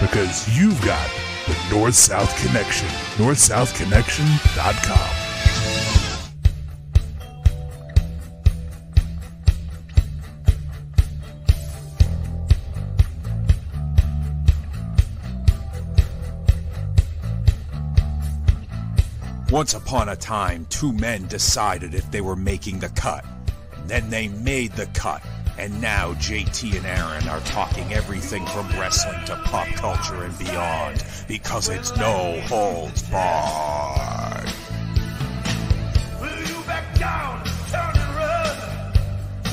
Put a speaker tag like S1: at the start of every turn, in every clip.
S1: because you've got the North South Connection. NorthSouthConnection.com.
S2: Once upon a time, two men decided if they were making the cut. And then they made the cut. And now JT and Aaron are talking everything from wrestling to pop culture and beyond because it's no holds barred.
S3: Will you back down, turn and run,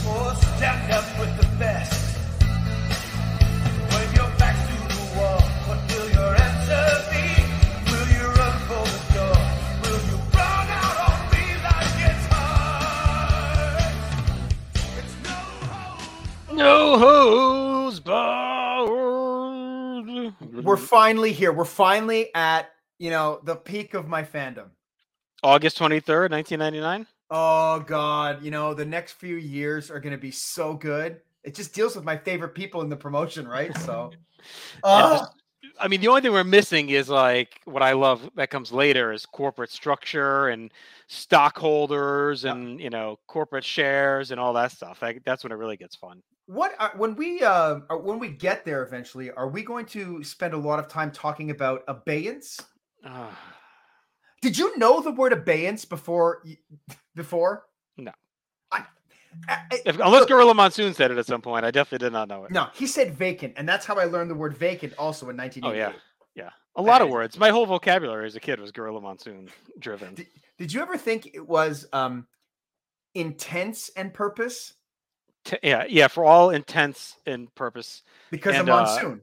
S3: or stand up with No
S4: Holds Barred.
S5: We're finally here. We're finally at, you know, the peak of my fandom.
S4: August 23rd, 1999.
S5: Oh God, you know, the next few years are gonna be so good. It just deals with my favorite people in the promotion, right? So uh,
S4: just- I mean, the only thing we're missing is like what I love that comes later is corporate structure and stockholders and you know corporate shares and all that stuff. Like, that's when it really gets fun.
S5: What are, when we uh are- when we get there eventually, are we going to spend a lot of time talking about abeyance?
S4: Ah,
S5: Did you know the word abeyance before before?
S4: No.
S5: I, I, I-
S4: if, unless
S5: look,
S4: Gorilla Monsoon said it at some point, I definitely did not know it.
S5: no, he said vacant, and that's how I learned the word vacant also in
S4: Oh yeah, yeah. A lot of words. My whole vocabulary as a kid was Gorilla Monsoon driven.
S5: Did, did you ever think it was um intense and purpose
S4: T- yeah, yeah. For all intents and purpose.
S5: because
S4: And,
S5: of
S4: uh,
S5: monsoon?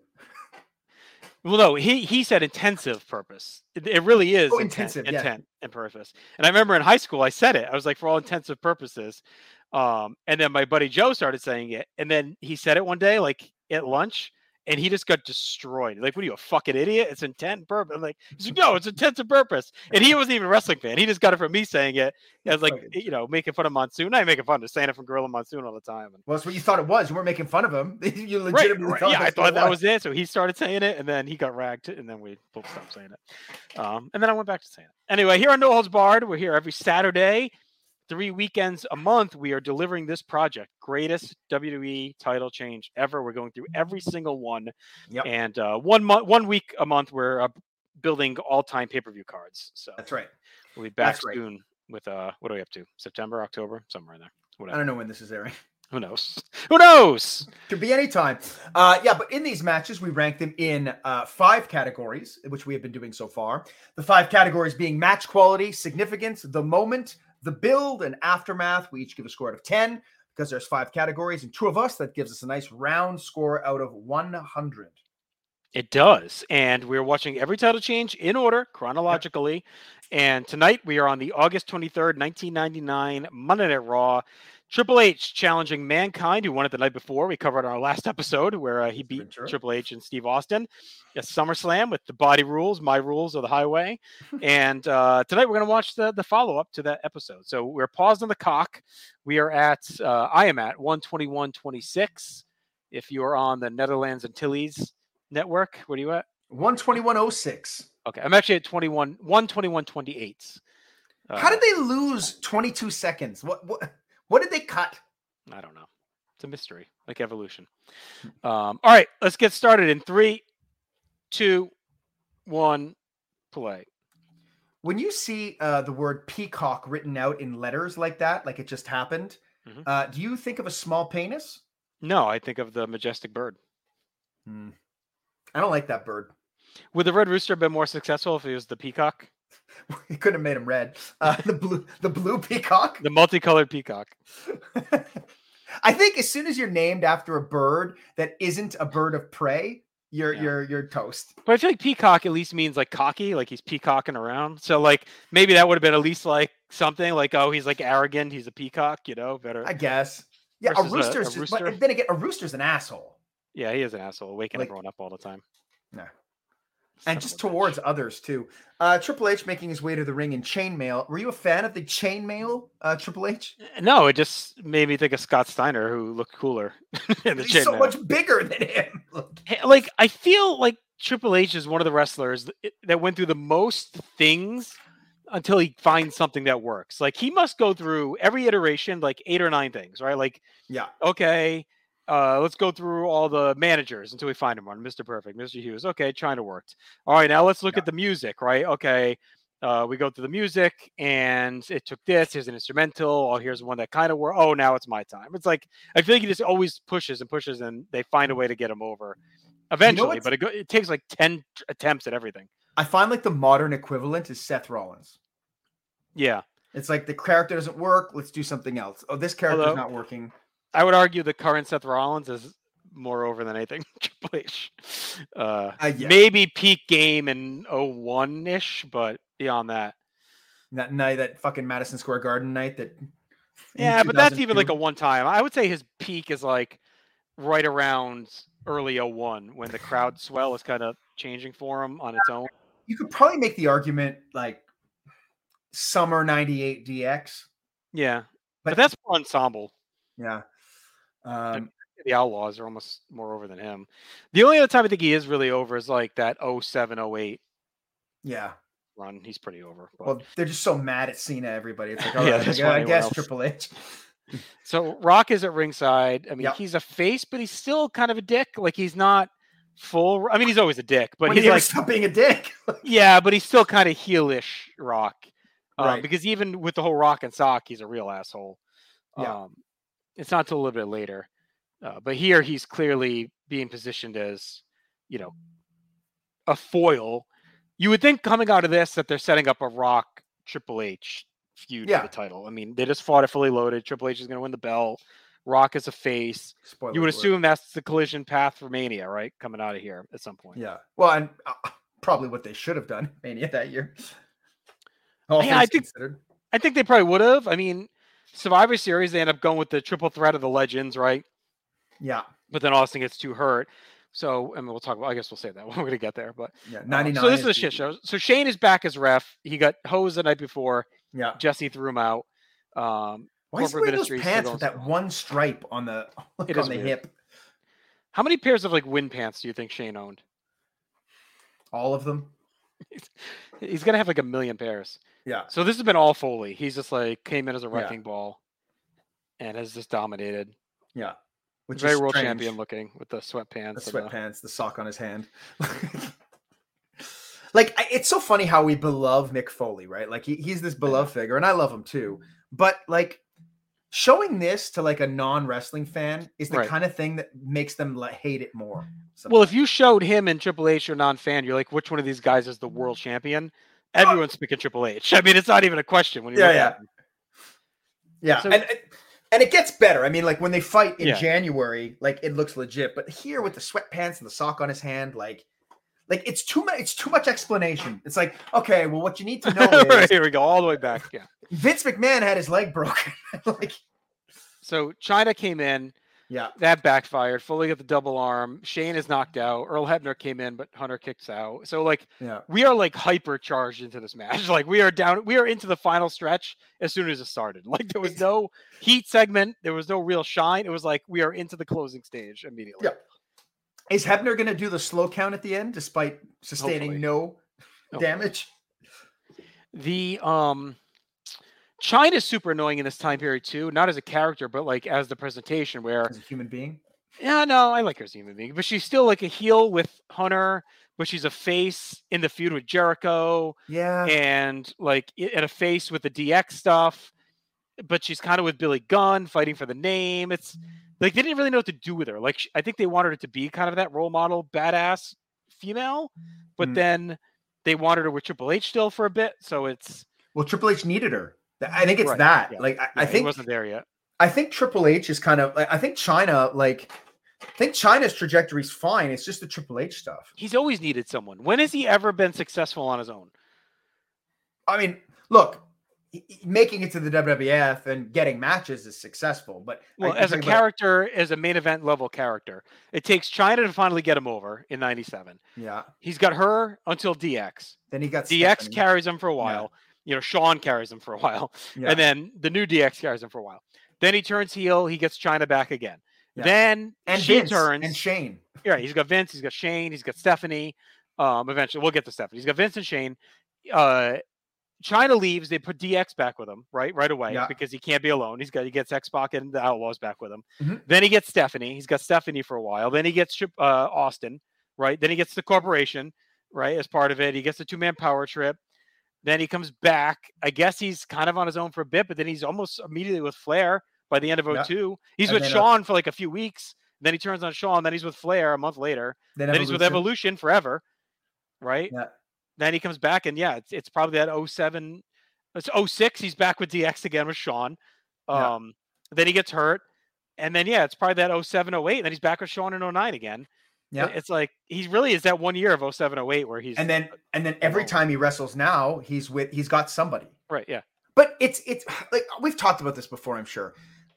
S4: Well, no, he he said intensive purpose. It, it really is
S5: Oh,
S4: intent,
S5: intensive, yeah.
S4: intent and purpose. And I remember in high school, I said it. I was like, for all intensive purposes. Um, and then my buddy Joe started saying it, and then he said it one day, like at lunch, and he just got destroyed. Like, what are you, a fucking idiot? It's intent and purpose. I'm like, he's like, no, it's intent and purpose. And he wasn't even a wrestling fan. He just got it from me saying it. I was like, you know, making fun of Monsoon. I making fun of saying it from Gorilla Monsoon all the time. And,
S5: Well, that's what you thought it was. You weren't making fun of him. you
S4: Right,
S5: legitimately
S4: right,
S5: thought
S4: yeah, I thought that was it. So he started saying it, and then he got ragged, and then we both stopped saying it. Um, and then I went back to saying it. Anyway, here on No Holds Barred, we're here every Saturday, three weekends a month. We are delivering this project, greatest WWE title change ever. We're going through every single one,
S5: Yep.
S4: and uh, one month, one week a month, we're uh, building all-time pay-per-view cards. So
S5: That's right.
S4: we'll be back
S5: That's right.
S4: soon with uh, what are we up to? September, October, somewhere in there. Whatever.
S5: I don't know when this is airing.
S4: Who knows? Who knows?
S5: Could be any time. Uh, yeah, but in these matches, we rank them in uh, five categories, which we have been doing so far. The five categories being match quality, significance, the moment, the build, and aftermath. We each give a score out of 10 because there's five categories, and two of us, that gives us a nice round score out of 100.
S4: It does. And we're watching every title change in order, chronologically. And tonight we are on the August 23rd, 1999 Monday Night Raw. Triple H challenging Mankind, who won it the night before. We covered our last episode where uh, he beat
S5: Ventura.
S4: Triple H and Steve Austin. A SummerSlam with the body rules, my rules of the highway. and uh, tonight we're going to watch the, the follow up to that episode. So we're paused on the cock. We are at, uh, I am at 121.26. If you're on the Netherlands Antilles network, what are you at?
S5: 121.06.
S4: Okay, I'm actually at 21, 121.28. Uh,
S5: How did they lose 22 seconds? What what what did they cut?
S4: I don't know. It's a mystery, like evolution. Um, all right, let's get started in three, two, one, play.
S5: When you see uh, the word peacock written out in letters like that, like it just happened,
S4: Mhm.
S5: uh, do you think of a small penis?
S4: No, I think of the majestic bird.
S5: Hmm. I don't like that bird.
S4: Would the red rooster have been more successful if it was the peacock?
S5: he couldn't have made him red. Uh, the blue, the blue peacock.
S4: The multicolored peacock.
S5: I think as soon as you're named after a bird that isn't a bird of prey, you're
S4: Yeah.
S5: you're you're toast.
S4: But I feel like peacock at least means like cocky, like he's peacocking around. So like maybe that would have been at least like something like oh he's like arrogant, he's a peacock, you know, better.
S5: I guess. Yeah, a
S4: Versus a-
S5: rooster's
S4: a
S5: just, but then again, a rooster's an asshole.
S4: yeah, he is an asshole, waking
S5: Like-
S4: everyone up all the time.
S5: No. And just
S4: a bitch.
S5: towards others too. Uh Triple H making his way to the ring in chainmail. Were you a fan of the chainmail, uh Triple H?
S4: No, it just made me think of Scott Steiner, who looked cooler in the
S5: He's so
S4: chainmail.
S5: much bigger than him.
S4: Like I feel like Triple H is one of the wrestlers that went through the most things until he finds something that works. Like he must go through every iteration, like eight or nine things, right? Like
S5: yeah.
S4: okay, uh, let's go through all the managers until we find him one. Mr. Perfect, Mr. Hughes. Okay, trying to work. All right, now let's look
S5: Yeah.
S4: at the music, right? Okay. Uh, we go through the music and it took this. Here's an instrumental. Oh, here's one that kind of worked. Oh, now it's my time. It's like I feel like he just always pushes and pushes and they find a way to get him over eventually,
S5: what's-
S4: but it, go, it takes like 10 t- attempts at everything.
S5: I find like the modern equivalent is Seth Rollins.
S4: Yeah.
S5: It's like the character doesn't work. Let's do something else. Oh, this character's
S4: Although-
S5: not working.
S4: I would argue the current Seth Rollins is more over than anything Triple H. Uh,
S5: Uh, yeah.
S4: maybe peak game in 01 ish, but beyond that.
S5: That night, that fucking Madison Square Garden night. That.
S4: Yeah, but that's even like a one time. I would say his peak is like right around early 01 when the crowd swell is kind of changing for him on its own.
S5: You could probably make the argument like summer '98 DX.
S4: Yeah. But,
S5: But-
S4: that's more ensemble.
S5: Yeah. Um,
S4: The Outlaws are almost more over than him. The only other time I think he is really over is like that 07 08
S5: yeah.
S4: run. He's pretty over. But.
S5: Well, they're just so mad at Cena. Everybody. It's like,
S4: Yeah,
S5: all right, I,
S4: why
S5: I
S4: anyone
S5: guess
S4: else-
S5: Triple H.
S4: So Rock is at ringside. I mean,
S5: Yep.
S4: he's a face, but he's still kind of a dick. Like he's not full. I mean, he's always a dick, but
S5: When
S4: he's
S5: he
S4: like,
S5: stop being a dick.
S4: yeah, but he's still kind of heelish Rock. Um,
S5: Right.
S4: Because even with the whole Rock and Sock, he's a real asshole.
S5: Yeah.
S4: Um, it's not till a little bit later, uh, but here he's clearly being positioned as, you know, a foil. You would think coming out of this that they're setting up a Rock Triple H feud
S5: Yeah.
S4: for the title. I mean, they just fought it fully loaded. Triple H is going to win the belt. Rock is a face.
S5: Spoiler
S4: You would
S5: alert.
S4: assume that's the collision path for Mania, right? Coming out of here at some point.
S5: Yeah. Well, and uh, probably what they should have done Mania that year. All
S4: Yeah, I think-
S5: considered.
S4: I think they probably would have. I mean, Survivor Series, they end up going with the triple threat of the legends, right?
S5: Yeah.
S4: But then Austin gets too hurt. So, I mean, we'll talk about, I guess we'll say that when we're going to get there. But
S5: Yeah.
S4: uh,
S5: 99.
S4: so this is a shit show. So Shane is back as ref. He got hosed the night before.
S5: Yeah.
S4: Jesse threw him out. Um,
S5: Why is he wearing those pants with that one stripe on the
S4: It
S5: on the
S4: weird.
S5: hip?
S4: how many pairs of like wind pants do you think Shane owned?
S5: All of them.
S4: He's to have like a million pairs.
S5: Yeah.
S4: So this has been all Foley. He's just like came in as a
S5: Yeah.
S4: wrecking ball and has just dominated.
S5: Yeah. Which
S4: Very
S5: is
S4: world
S5: strange.
S4: champion looking with the sweatpants.
S5: The
S4: and the-
S5: the sock on his hand. like it's so funny how we beloved Mick Foley, right? Like he, he's this beloved figure, and I love him too. But like showing this to like a non-wrestling fan is the
S4: Right.
S5: kind of thing that makes them like hate it more.
S4: Well, if you showed him in Triple H or non-fan, you're like, which one of these guys is the world champion? Everyone's picking Triple H. I mean, it's not even a question when you
S5: Yeah, yeah. Yeah,
S4: So-
S5: and and- it gets better. I mean, like when they fight in
S4: Yeah.
S5: January, like it looks legit. But here with the sweatpants and the sock on his hand, like, like it's too much. It's too much explanation. It's like, okay, well, what you need to know
S4: Right,
S5: is
S4: here we go, all the way back. Yeah.
S5: Vince McMahon had his leg broken. like,
S4: So Chyna came in,
S5: yeah,
S4: that backfired. Foley got the double arm. Shane is knocked out. Earl Hebner came in, but Hunter kicks out. So like
S5: yeah,
S4: we are like hyper charged into this match. Like we are down, we are into the final stretch as soon as it started. Like there was no heat segment, there was no real shine. It was like we are into the closing stage immediately.
S5: Yeah. Is Hebner going to do the slow count at the end, despite sustaining
S4: Hopefully.
S5: no
S4: Hopefully.
S5: damage?
S4: The um Chyna's super annoying in this time period too, not as a character, but like as the presentation where
S5: As a human being,
S4: yeah, no, I like her as a human being, but she's still like a heel with Hunter, but she's a face in the feud with Jericho
S5: yeah,
S4: and like at a face with the DX stuff. But she's kind of with Billy Gunn fighting for the name. It's like they didn't really know what to do with her. Like I think they wanted her to be kind of that role model, badass female, but
S5: Mm.
S4: then they wanted her with Triple H still for a bit, so it's
S5: Well, Triple H needed her. I think it's
S4: Right,
S5: that.
S4: yeah,
S5: Like I,
S4: yeah,
S5: I
S4: he
S5: think
S4: wasn't there yet.
S5: I think Triple H is kind of like I think Chyna like I think Chyna's trajectory is fine. It's just the Triple H stuff.
S4: He's always needed someone. When has he ever been successful on his own?
S5: I mean, look, making it to the WWF and getting matches is successful, but
S4: Well,
S5: I-
S4: as a
S5: talking about-
S4: character, as a main event level character, it takes Chyna to finally get him over in '97.
S5: yeah.
S4: He's got her until DX.
S5: Then he got
S4: DX
S5: Stephanie.
S4: carries him for a while. You know, Shawn carries him for a while,
S5: Yeah.
S4: and then the new DX carries him for a while. Then he turns heel. He gets Chyna back again.
S5: Yeah.
S4: Then
S5: and
S4: she
S5: Vince
S4: turns.
S5: and Shane.
S4: Yeah, he's got Vince, he's got Shane, he's got Stephanie. Um, eventually we'll get to Stephanie. He's got Vince and Shane. Uh Chyna leaves, they put DX back with him, right? Right away,
S5: Yeah.
S4: because he can't be alone. He's got he gets X Pac and the Outlaws back with him.
S5: Mhm.
S4: Then he gets Stephanie. He's got Stephanie for a while. Then he gets uh, Austin, right? Then he gets the corporation, right? As part of it, he gets the two man power trip. Then he comes back. I guess he's kind of on his own for a bit, but then he's almost immediately with Flair by the end of
S5: Yeah.
S4: 02. He's
S5: And
S4: with
S5: then, uh,
S4: Shawn for like a few weeks. Then he turns on Shawn. Then he's with Flair a month later.
S5: Then,
S4: Then he's with Evolution forever, right?
S5: Yeah.
S4: Then he comes back, and yeah, it's, it's probably that 07, it's 06. He's back with DX again with Shawn.
S5: Yeah.
S4: Um, Then he gets hurt. And then, yeah, it's probably that 07, 08. And then he's back with Shawn in 09 again.
S5: Yeah.
S4: It's like he really is that one year of 07, 08 where he's
S5: And then and then every time he wrestles now, he's with he's got somebody.
S4: right, yeah.
S5: But it's it's like we've talked about this before, I'm sure.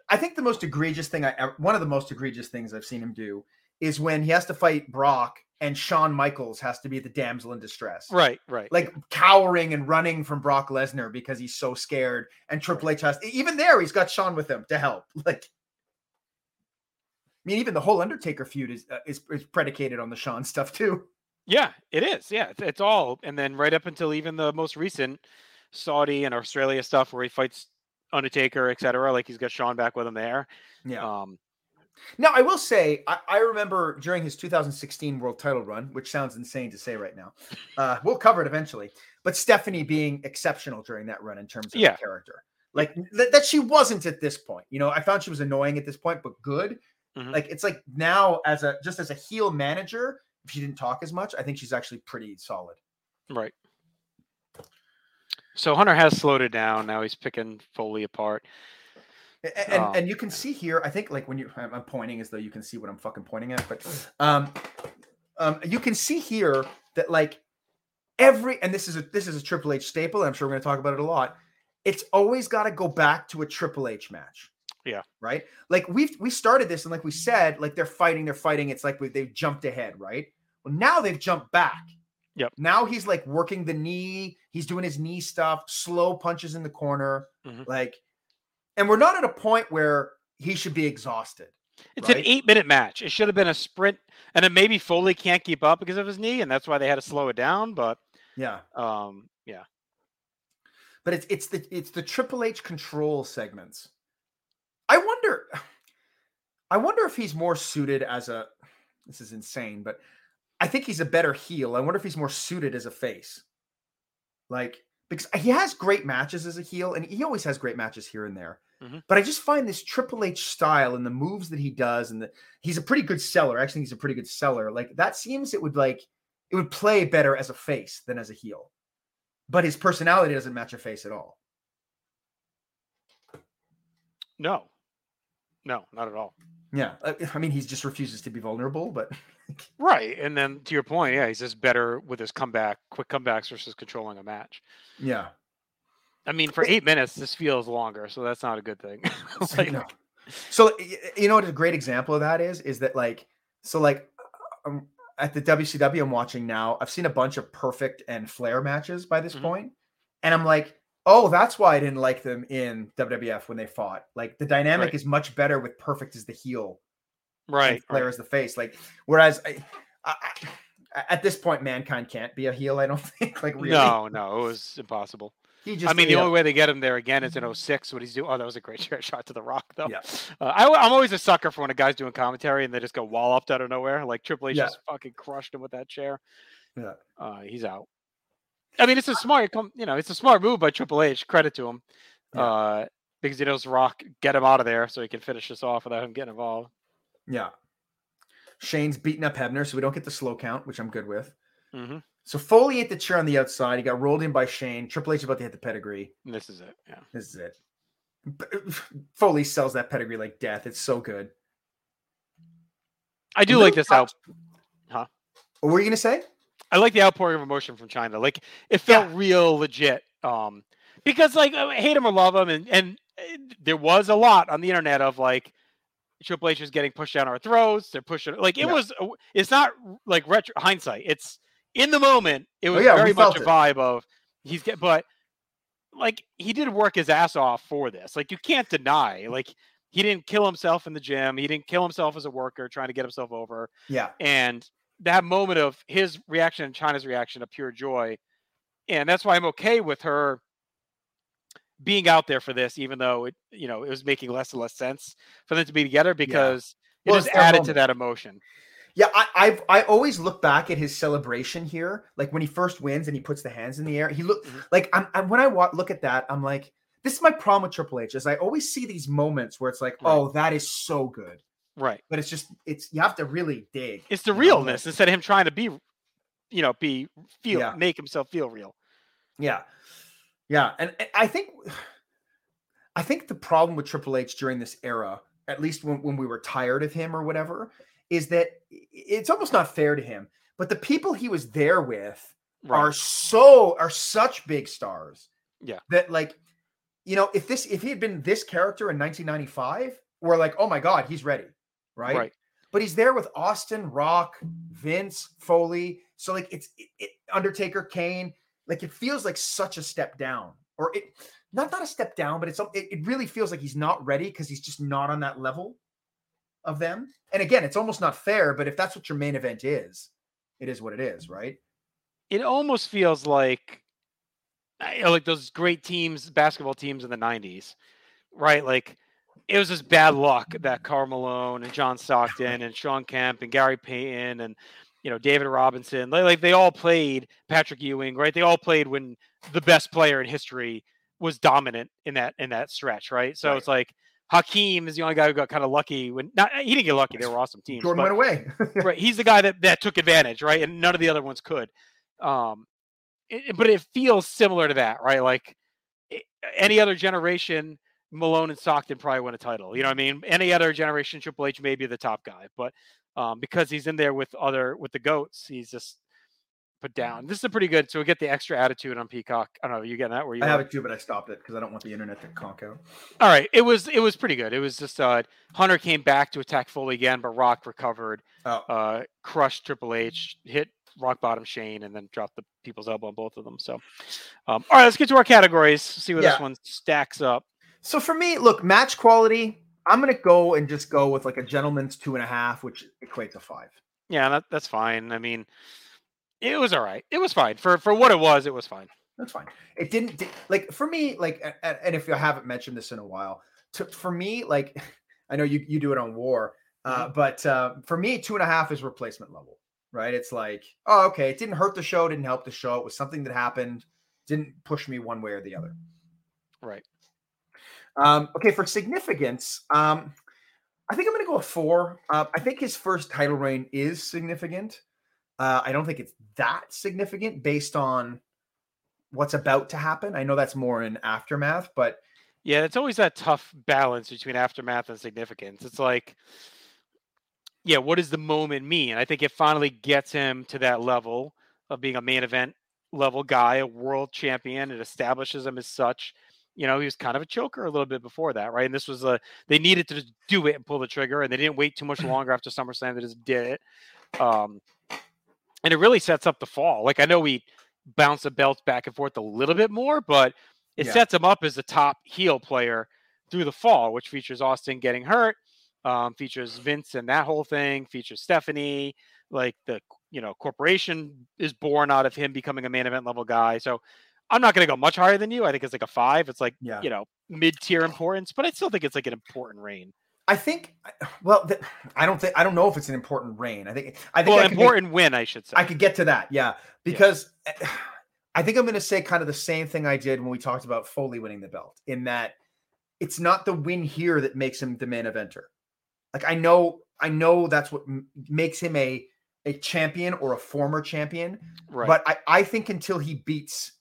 S5: I think the most egregious thing I ever, one of the most egregious things I've seen him do is when he has to fight Brock and Shawn Michaels has to be the damsel in distress.
S4: Right, right.
S5: Like cowering and running from Brock Lesnar because he's so scared. And Triple H has even there, he's got Shawn with him to help. Like, mean, even the whole Undertaker feud is uh, is, is predicated on the Shawn stuff too.
S4: Yeah, it is. Yeah, it's, it's all. And then right up until even the most recent Saudi and Australia stuff where he fights Undertaker, etc. Like he's got Shawn back with him there.
S5: Yeah.
S4: Um,
S5: Now, I will say, I, I remember during his 2016 world title run, which sounds insane to say right now. Uh, we'll cover it eventually. But Stephanie being exceptional during that run in terms of
S4: Yeah.
S5: character, like th- that she wasn't at this point. You know, I found she was annoying at this point, but good.
S4: Mhm.
S5: Like it's like now as a just as a heel manager, if she didn't talk as much, I think she's actually pretty solid.
S4: right. So Hunter has slowed it down. Now he's picking Foley apart.
S5: And
S4: Oh.
S5: and you can see here, I think like when you I'm pointing as though you can see what I'm fucking pointing at, but um um you can see here that like every and this is a this is a Triple H staple, and I'm sure we're gonna talk about it a lot. It's always got to go back to a Triple H match.
S4: Yeah.
S5: Right. Like we've we started this, and like we said, like they're fighting, they're fighting. It's like we, they've jumped ahead, right? Well, now they've jumped back.
S4: Yep.
S5: Now he's like working the knee. He's doing his knee stuff, slow punches in the corner,
S4: Mhm.
S5: like, and we're not at a point where he should be exhausted.
S4: It's an eight minute match. It should have been a sprint. And then maybe Foley can't keep up because of his knee, and that's why they had to slow it down. But
S5: Yeah.
S4: um, yeah.
S5: but it's it's the it's the Triple H control segments. I wonder, if he's more suited as a. This is insane, but I think he's a better heel. I wonder if he's more suited as a face, like because he has great matches as a heel, and he always has great matches here and there.
S4: Mhm.
S5: But I just find this Triple H style and the moves that he does, and the he's a pretty good seller. I actually, think he's a pretty good seller. Like that seems it would like it would play better as a face than as a heel but his personality doesn't match a face at all.
S4: No. No, not at all.
S5: Yeah, I I mean, he just refuses to be vulnerable, but
S4: Right. And then to your point, yeah, he's just better with his comeback, quick comebacks versus controlling a match.
S5: yeah,
S4: I mean, for eight minutes, this feels longer, so that's not a good thing. Like,
S5: no. So you know what a great example of that is? Is that like so like um, at the WCW I'm watching now, I've seen a bunch of perfect and Flair matches by this
S4: Mhm.
S5: point, and I'm like, oh, that's why I didn't like them in WWF when they fought. Like the dynamic
S4: Right.
S5: is much better with perfect as the heel
S4: Right.
S5: Flair
S4: right.
S5: as the face. Like whereas I, I, I, at this point, mankind can't be a heel. I don't think. Like really,
S4: No, no, it was impossible.
S5: he just.
S4: I mean, the
S5: know,
S4: only way they get him there again is in 06. What he's doing. Oh, that was a great shot to the rock, though.
S5: Yeah.
S4: Uh, I, am always a sucker for when a guy's doing commentary and they just go walloped out of nowhere. Like Triple H
S5: Yeah.
S4: just fucking crushed him with that chair.
S5: Yeah.
S4: Uh, he's out. I mean, it's a smart, you know, it's a smart move by Triple H. Credit to him,
S5: Yeah.
S4: uh, because he knows Rock get him out of there so he can finish this off without him getting involved.
S5: Yeah. Shane's beating up Hebner, so we don't get the slow count, which I'm good with.
S4: hmm
S5: So Foley hit the chair on the outside. He got rolled in by Shane. Triple H about to hit the pedigree.
S4: And this is it. Yeah.
S5: This is it. Foley sells that pedigree like death. It's so good.
S4: I do like this out.
S5: Huh? What were you gonna say?
S4: I like the outpouring of emotion from Chyna. Like it felt real legit. Um, because like I hate him or love him, and and uh, there was a lot on the internet of like Triple H is getting pushed down our throats. They're pushing like it
S5: Yeah.
S4: was. It's not like retro hindsight. It's in the moment. It was
S5: Oh, yeah,
S4: very much a
S5: it.
S4: vibe of he's get, but like he did work his ass off for this. Like you can't deny. Like he didn't kill himself in the gym. He didn't kill himself as a worker trying to get himself over
S5: Yeah.
S4: and that moment of his reaction and Chyna's reaction of pure joy. And that's why I'm okay with her being out there for this, even though it, you know, it was making less and less sense for them to be together because
S5: Well,
S4: it just added to that emotion.
S5: Yeah, I, I've I always look back at his celebration here, like when he first wins and he puts the hands in the air. He look
S4: Mhm.
S5: like I'm, I'm when I wa- look at that, I'm like, this is my problem with Triple H is I always see these moments where it's like,
S4: Right.
S5: oh, that is so good,
S4: Right.
S5: but it's just it's you have to really dig.
S4: It's the
S5: you know,
S4: realness instead of him trying to be, you know, be feel
S5: Yeah.
S4: make himself feel real.
S5: Yeah, yeah, and, and I think I think the problem with Triple H during this era, at least when, when we were tired of him or whatever, is that it's almost not fair to him. But the people he was there with
S4: Right.
S5: are so are such big stars.
S4: Yeah.
S5: That like, you know, if this if he had been this character in 1995, we're like, oh my god, he's ready, right?
S4: Right.
S5: But he's there with Austin, Rock, Vince, Foley. So like it's it, it, Undertaker, Kane. Like it feels like such a step down, or it not not a step down, but it's it, it really feels like he's not ready because he's just not on that level of them. And again, it's almost not fair. But if that's what your main event is, it is what it is, right?
S4: it almost feels like you know, like those great teams, basketball teams in the '90s, right? Like it was just bad luck that Karl Malone and John Stockton and Shawn Kemp and Gary Payton and you know David Robinson, like, like they all played Patrick Ewing, right? They all played when the best player in history was dominant in that in that stretch, right? So
S5: Right.
S4: it's like Hakeem is the only guy who got kind of lucky when not he didn't get lucky. They were awesome teams.
S5: Jordan
S4: but-
S5: went away.
S4: right he's the guy that that took advantage right and none of the other ones could um it- it- but it feels similar to that right like i- any other generation malone and stockton probably win a title you know what i mean any other generation triple h may be the top guy but um because he's in there with other with the goats he's just put down this is a pretty good so we get the extra attitude on peacock i don't know you getting that where you
S5: I
S4: are?
S5: have it too, but I stopped it because I don't want the internet to conk out.
S4: All right, it was it was pretty good. It was just uh Hunter came back to attack Foley again, but Rock recovered,
S5: Oh.
S4: uh crushed Triple H, hit rock bottom Shane, and then dropped the people's elbow on both of them. So, um, all right, let's get to our categories. See where
S5: Yeah.
S4: this one stacks up.
S5: So for me, look, match quality. I'm gonna go and just go with like a gentleman's two and a half, which equates to five.
S4: Yeah, that, that's fine. I mean, it was all right. It was fine for for what it was. It was fine.
S5: That's fine. It didn't di- like for me, like, and if you haven't mentioned this in a while, to, for me, like, I know you you do it on War, uh, but uh, for me, two and a half is replacement level, right? It's like, oh, okay, it didn't hurt the show, didn't help the show. It was something that happened, didn't push me one way or the other.
S4: Right.
S5: Um, okay, for significance, um, I think I'm going to go with four. Uh, I think his first title reign is significant. Uh, I don't think it's that significant based on what's about to happen. I know that's more in aftermath, but
S4: Yeah, it's always that tough balance between aftermath and significance. It's like, yeah, what does the moment mean? I think it finally gets him to that level of being a main event level guy, a world champion. It establishes him as such. You know, he was kind of a choker a little bit before that, right? And this was a they needed to just do it and pull the trigger, and they didn't wait too much longer after SummerSlam. They just did it. Um, and it really sets up the fall. Like I know we bounce the belts back and forth a little bit more, but it
S5: Yeah.
S4: sets him up as the top heel player through the fall, which features Austin getting hurt, um, features Vince and that whole thing, features Stephanie, like the you know corporation is born out of him becoming a main event level guy. So I'm not going to go much higher than you. I think it's like a five. It's like
S5: Yeah.
S4: you know mid tier importance, but I still think it's like an important reign.
S5: I think, well, th- I don't think I don't know if it's an important reign. I think I think
S4: Well,
S5: I
S4: important win, I should say.
S5: I could get to that, yeah, because eh, I think I'm going to say kind of the same thing I did when we talked about Foley winning the belt, in that it's not the win here that makes him the main eventer. Like I know, I know that's what m- makes him a a champion or a former champion.
S4: Right.
S5: But I, I think until he beats,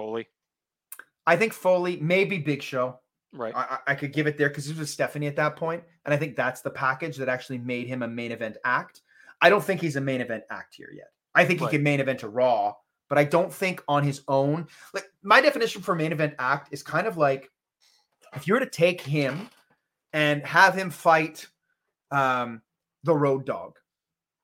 S4: Foley.
S5: I think Foley, maybe Big Show.
S4: Right.
S5: I, I could give it there because he was Stephanie at that point, and I think that's the package that actually made him a main event act. I don't think he's a main event act here yet. I think
S4: Right.
S5: he can main event a Raw, but I don't think on his own. Like my definition for main event act is kind of like if you were to take him and have him fight um, the Road Dog,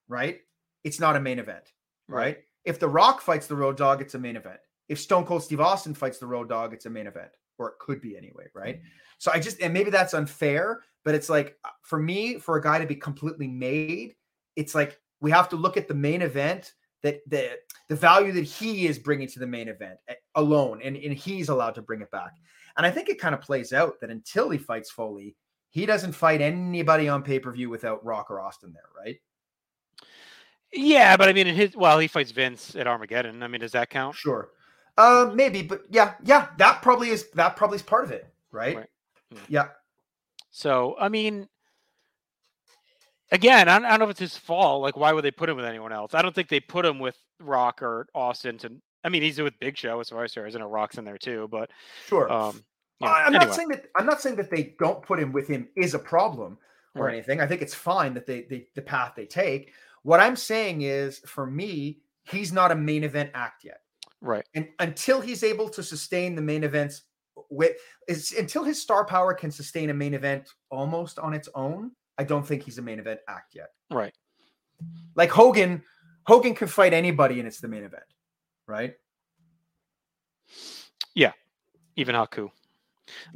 S5: right? It's not a main event, right? If The Rock fights the Road Dog, it's a main event. If Stone Cold Steve Austin fights the Road Dog, it's a main event, or it could be anyway, right? So I just and maybe that's unfair, but it's like uh, for me, for a guy to be completely made, it's like we have to look at the main event that the the value that he is bringing to the main event eh, alone, and, and he's allowed to bring it back. And I think it kind of plays out that until he fights Foley, he doesn't fight anybody on pay per view without Rock or Austin there, right?
S4: Yeah, but I mean, in his well, he fights Vince at Armageddon. I mean, does that count?
S5: Sure. Uh, maybe, but yeah, yeah, that probably is that probably is part of it, right?
S4: Right. Yeah.
S5: Yeah.
S4: So I mean, again, I don't, I don't know if it's his fault. Like, why would they put him with anyone else? I don't think they put him with Rock or Austin. To I mean, he's with Big Show as far as there isn't a Rock's in there too. But
S5: Sure.
S4: um, yeah,
S5: I'm
S4: anyway,
S5: not saying that I'm not saying that they don't put him with him is a problem or
S4: Right.
S5: anything. I think it's fine that they, they the path they take. What I'm saying is for me, he's not a main event act yet.
S4: Right,
S5: And until he's able to sustain the main events with is until his star power can sustain a main event almost on its own, I don't think he's a main event act yet.
S4: right.
S5: Like Hogan, Hogan can fight anybody and it's the main event, right? Yeah.
S4: Even Haku.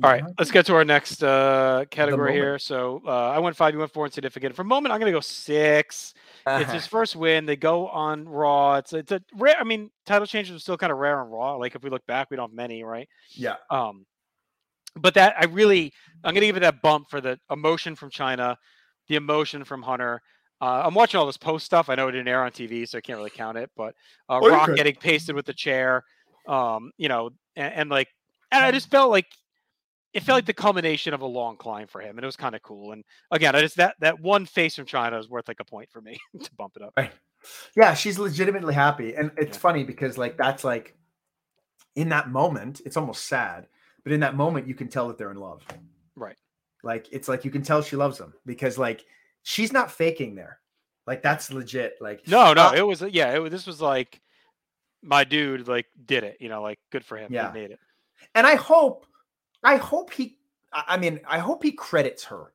S4: All right, let's get to our next uh, category here. So uh, I went five, you went four, and insignificant. For a moment, I'm going to go six. It's his first win. They go on Raw. It's it's a rare. I mean, title changes are still kind of rare on Raw. Like if we look back, we don't have many, right?
S5: yeah.
S4: Um, but that I really, I'm gonna give it that bump for the emotion from Chyna, the emotion from Hunter. Uh, I'm watching all this post stuff. I know it didn't air on TV, so I can't really count it. But uh,
S5: Oh,
S4: Rock getting pasted with the chair, um, you know, and, and like, and I just felt like it felt like the culmination of a long climb for him, and it was kind of cool. And again, I just that that one face from Chyna is worth like a point for me to bump it up.
S5: Right. Yeah, she's legitimately happy. And it's
S4: Yeah.
S5: funny because like that's like in that moment, it's almost sad, but in that moment you can tell that they're in love.
S4: Right.
S5: Like it's like you can tell she loves him because like she's not faking there. Like that's legit. Like
S4: No, no,
S5: uh,
S4: it was yeah, it, this was like my dude like did it, you know, like good for him.
S5: Yeah.
S4: He made it.
S5: and I hope I hope he I mean, I hope he credits her.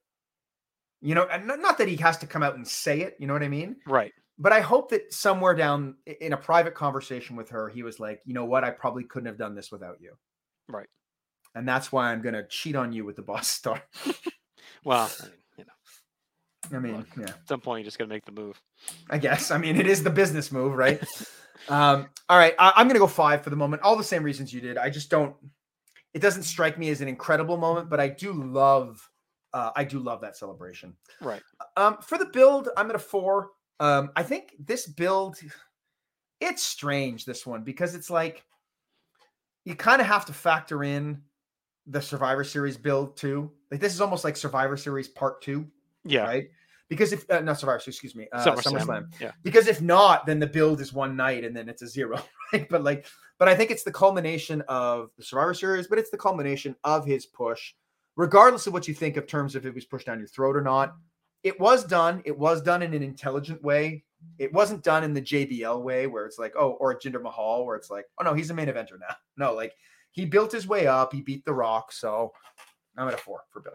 S5: You know, and not that he has to come out and say it, you know what I mean?
S4: Right.
S5: but I hope that somewhere down in a private conversation with her, he was like, you know what, I probably couldn't have done this without you.
S4: Right.
S5: And that's why I'm gonna cheat on you with the boss star.
S4: Well, I mean, you know,
S5: I mean,
S4: Look.
S5: yeah,
S4: at some point you just gotta make the move.
S5: I guess. I mean, it is the business move, right? um, all right, I, I'm gonna go five for the moment. All the same reasons you did. I just don't. It doesn't strike me as an incredible moment, but I do love. Uh, I do love that celebration.
S4: Right.
S5: Um, for the build, I'm at a four. Um, I think this build, it's strange this one because it's like you kind of have to factor in the Survivor Series build too. Like this is almost like Survivor Series Part Two,
S4: Yeah.
S5: right? Because if uh, not Survivor, Series, excuse me, uh,
S4: SummerSlam.
S5: SummerSlam.
S4: Yeah.
S5: Because if not, then the build is one night and then it's a zero, right? But like, but I think it's the culmination of the Survivor Series, but it's the culmination of his push, regardless of what you think of terms of if it was pushed down your throat or not. It was done. It was done in an intelligent way. It wasn't done in the JBL way where it's like, oh, or Jinder Mahal, where it's like, oh no, he's a main eventer now. No, like he built his way up. He beat The Rock. So I'm at a four for Bill.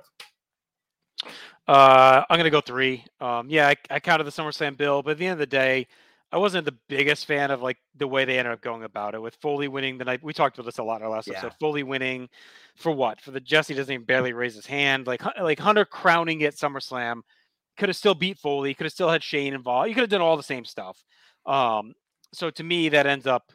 S4: Uh, I'm gonna go three. Um, yeah, I, I counted the SummerSlam bill, but at the end of the day, I wasn't the biggest fan of like the way they ended up going about it with Foley winning the night. We talked about this a lot in our last
S5: Yeah.
S4: episode. Foley winning for what? For the Jesse doesn't even barely raise his hand. Like like Hunter crowning it SummerSlam could have still beat Foley. Could have still had Shane involved. You could have done all the same stuff. Um, so to me, that ends up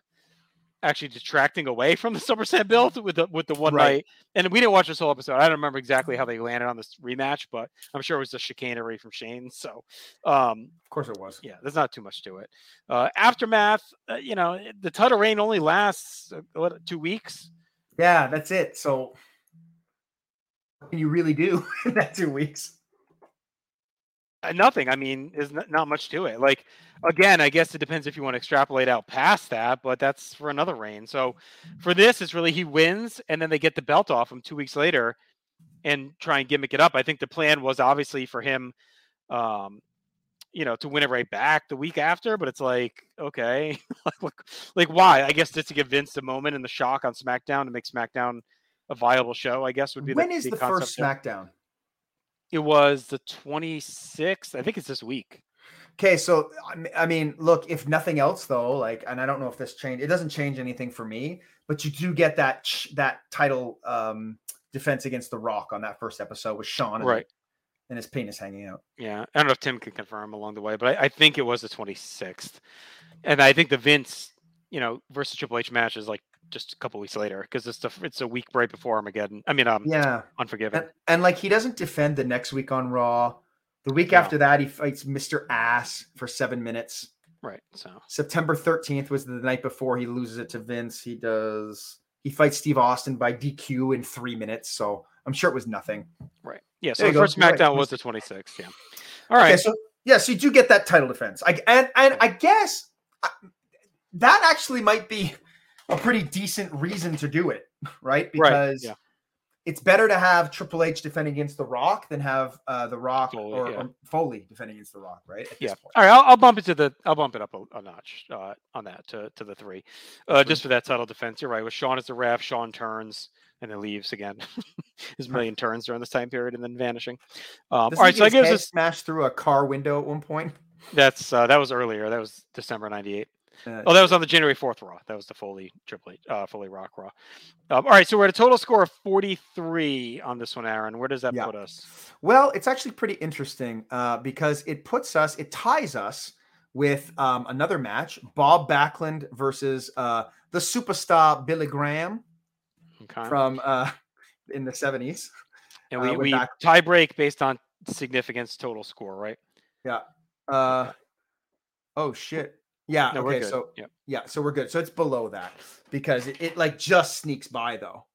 S4: actually detracting away from the SummerSlam build with the with the one
S5: Right.
S4: night. And we didn't watch this whole episode. I don't remember exactly how they landed on this rematch, but I'm sure it was the chicanery from Shane. So, um,
S5: Of course it was.
S4: yeah, there's not too much to it. Uh, aftermath, uh, you know, the title reign only lasts uh, what two weeks.
S5: Yeah, that's it. So what can you really do in that two weeks?
S4: Uh, Nothing. I mean, there's n- not much to it. Like, again, I guess it depends if you want to extrapolate out past that, but that's for another reign. So for this, it's really he wins, and then they get the belt off him two weeks later, and try and gimmick it up. I think the plan was obviously for him, um, you know, to win it right back the week after. But it's like, okay, like, like why? I guess just to give Vince the moment and the shock on SmackDown to make SmackDown a viable show. I guess would be
S5: When
S4: the,
S5: is the
S4: concept
S5: first
S4: there. It was the 26th. I think it's this week.
S5: Okay, so I mean, look, if nothing else, though, like, and I don't know if this change, it doesn't change anything for me, but you do get that that title um defense against The Rock on that first episode with Shawn, and,
S4: Right.
S5: and his penis hanging out.
S4: Yeah. I don't know if Tim can confirm along the way, but I, I think it was the 26th. And I think the Vince, you know, versus Triple H match is like just a couple weeks later because it's the it's a week right before Armageddon. I mean, um,
S5: Yeah,
S4: Unforgiven.
S5: and, and like he doesn't defend the next week on Raw. The week
S4: No.
S5: after that, he fights Mr. Ass for seven minutes.
S4: Right. So
S5: September 13th was the night before he loses it to Vince. He does he fights Steve Austin by DQ in three minutes. So I'm sure it was nothing.
S4: right. Yeah. So the
S5: go.
S4: first
S5: You're right.
S4: SmackDown was the 26th. Yeah. All right.
S5: Okay, so yeah, so you do get that title defense. I and and I guess I, that actually might be a pretty decent reason to do it, right? Because
S4: yeah.
S5: it's better to have Triple H defending against The Rock than have uh, The Rock
S4: Foley,
S5: or,
S4: yeah.
S5: or Foley defending against The Rock, right? At this
S4: Yeah.
S5: point.
S4: All right. I'll, I'll bump it to the. I'll bump it up a, a notch uh, on that to, to the three, uh, just for that title defense. You're right. With Shawn as the ref, Shawn turns and then leaves again. His million turns during this time period and then vanishing. Um,
S5: he
S4: right. So I guess this,
S5: smashed through a car window at one point.
S4: that's uh, that was earlier. That was December '98.
S5: Uh,
S4: Oh, that was on the January 4th Raw. That was the Foley Triple H, uh, Foley Rock Raw. Um, all right, so we're at a total score of 43 on this one, Aaron. Where does that
S5: Yeah.
S4: put us?
S5: Well, it's actually pretty interesting uh, because it puts us, it ties us with um, another match: Bob Backlund versus uh, the superstar Billy Graham
S4: Okay.
S5: from uh, in the seventies.
S4: and
S5: uh,
S4: we,
S5: we're
S4: we tie break based on significance total score, right? Yeah.
S5: Uh, oh shit! Yeah.
S4: No,
S5: okay. So
S4: Yep.
S5: yeah, so we're good. So it's below that because it, it like just sneaks by though.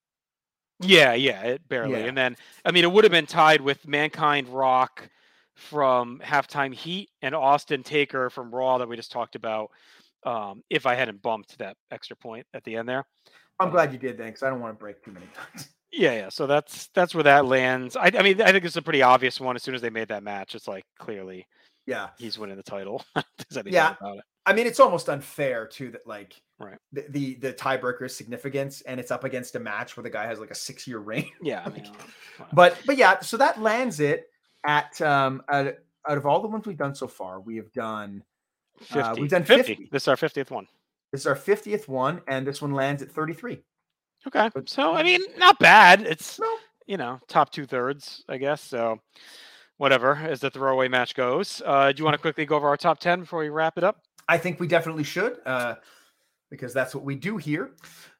S4: Yeah, yeah, it barely.
S5: Yeah.
S4: And then, I mean, it would have been tied with Mankind Rock from Halftime Heat and Austin Taker from Raw that we just talked about. Um, if I hadn't bumped that extra point at the end there.
S5: I'm glad you did that because I don't want to break too many times.
S4: Yeah, yeah. So that's that's where that lands. I, I mean, I think it's a pretty obvious one. As soon as they made that match, it's like clearly
S5: Yeah.
S4: he's winning the title.
S5: Yeah. I mean, it's almost unfair too that like
S4: Right.
S5: the, the the tiebreaker is significance and it's up against a match where the guy has like a six year reign.
S4: Yeah, I mean, uh, well,
S5: But but yeah, so that lands it at um at, out of all the ones we've done so far, we have done
S4: 50.
S5: uh, we've done
S4: 50.
S5: 50.
S4: This is our 50th one.
S5: this is our 50th one, and this one lands at 33.
S4: Okay. So I mean, not bad. It's
S5: No.
S4: you know top two thirds, I guess. So whatever as the throwaway match goes. Uh, do you want to quickly go over our top ten before we wrap it up?
S5: I think we definitely should, uh, because that's what we do here.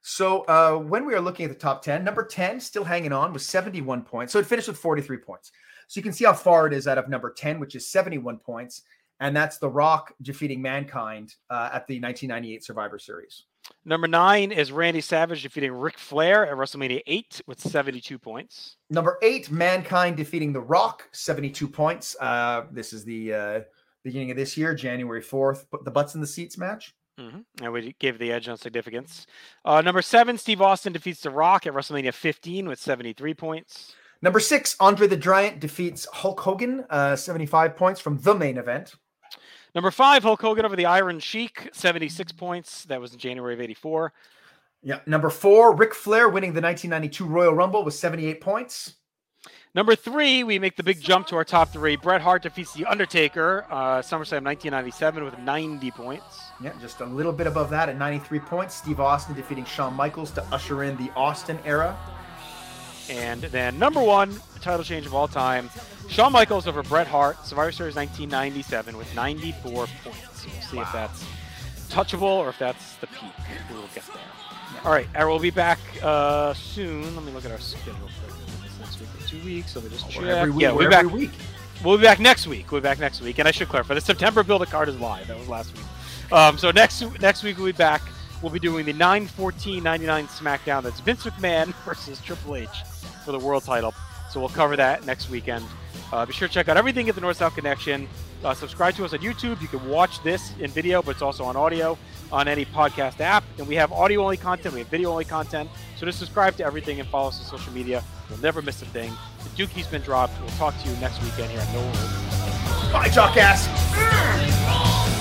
S5: So uh, when we are looking at the top 10, number 10 still hanging on with 71 points. So it finished with 43 points. So you can see how far it is out of number 10, which is 71 points. And that's The Rock defeating Mankind uh, at the 1998 Survivor Series.
S4: Number nine is Randy Savage defeating Ric Flair at WrestleMania eight with seventy-two points.
S5: Number eight, Mankind defeating The Rock, 72 points. Uh, this is the uh, beginning of this year, January 4th. But the butts in the seats match.
S4: Mhm. And we gave the edge on significance. Uh, number seven, Steve Austin defeats The Rock at WrestleMania 15 with 73 points.
S5: Number six, Andre the Giant defeats Hulk Hogan, uh, 75 points from the main event.
S4: Number five, Hulk Hogan over the Iron Sheik, 76 points. That was in January of 84.
S5: Yeah. Number four, Ric Flair winning the 1992 Royal Rumble with 78 points.
S4: Number three, we make the big jump to our top three. Bret Hart defeats The Undertaker, uh, SummerSlam 1997 with 90 points.
S5: Yeah, just a little bit above that at 93 points. Steve Austin defeating Shawn Michaels to usher in the Austin era.
S4: And then number one, title change of all time, Shawn Michaels over Bret Hart, Survivor Series 1997 with 94 points. We'll see if that's touchable or if that's the peak. We will get there. All right, and we'll be back uh, soon. Let me look at our schedule for next week two weeks. So we just check.
S5: Or every week.
S4: yeah, be back.
S5: week.
S4: We'll be back next week. We'll be back next week. And I should clarify, the September build a card is live. That was last week. Um, so next next week we'll be back. We'll be doing the 9-14-99 SmackDown. That's Vince McMahon versus Triple H for the world title. So we'll cover that next weekend. Uh, be sure to check out everything at the North South Connection. Uh, subscribe to us on YouTube. You can watch this in video, but it's also on audio on any podcast app. And we have audio only content, we have video only content. So just subscribe to everything and follow us on social media. You'll never miss a thing. The Dookie's been dropped. We'll talk to you next weekend here on No Rules.
S5: Bye, Jockass. Ah!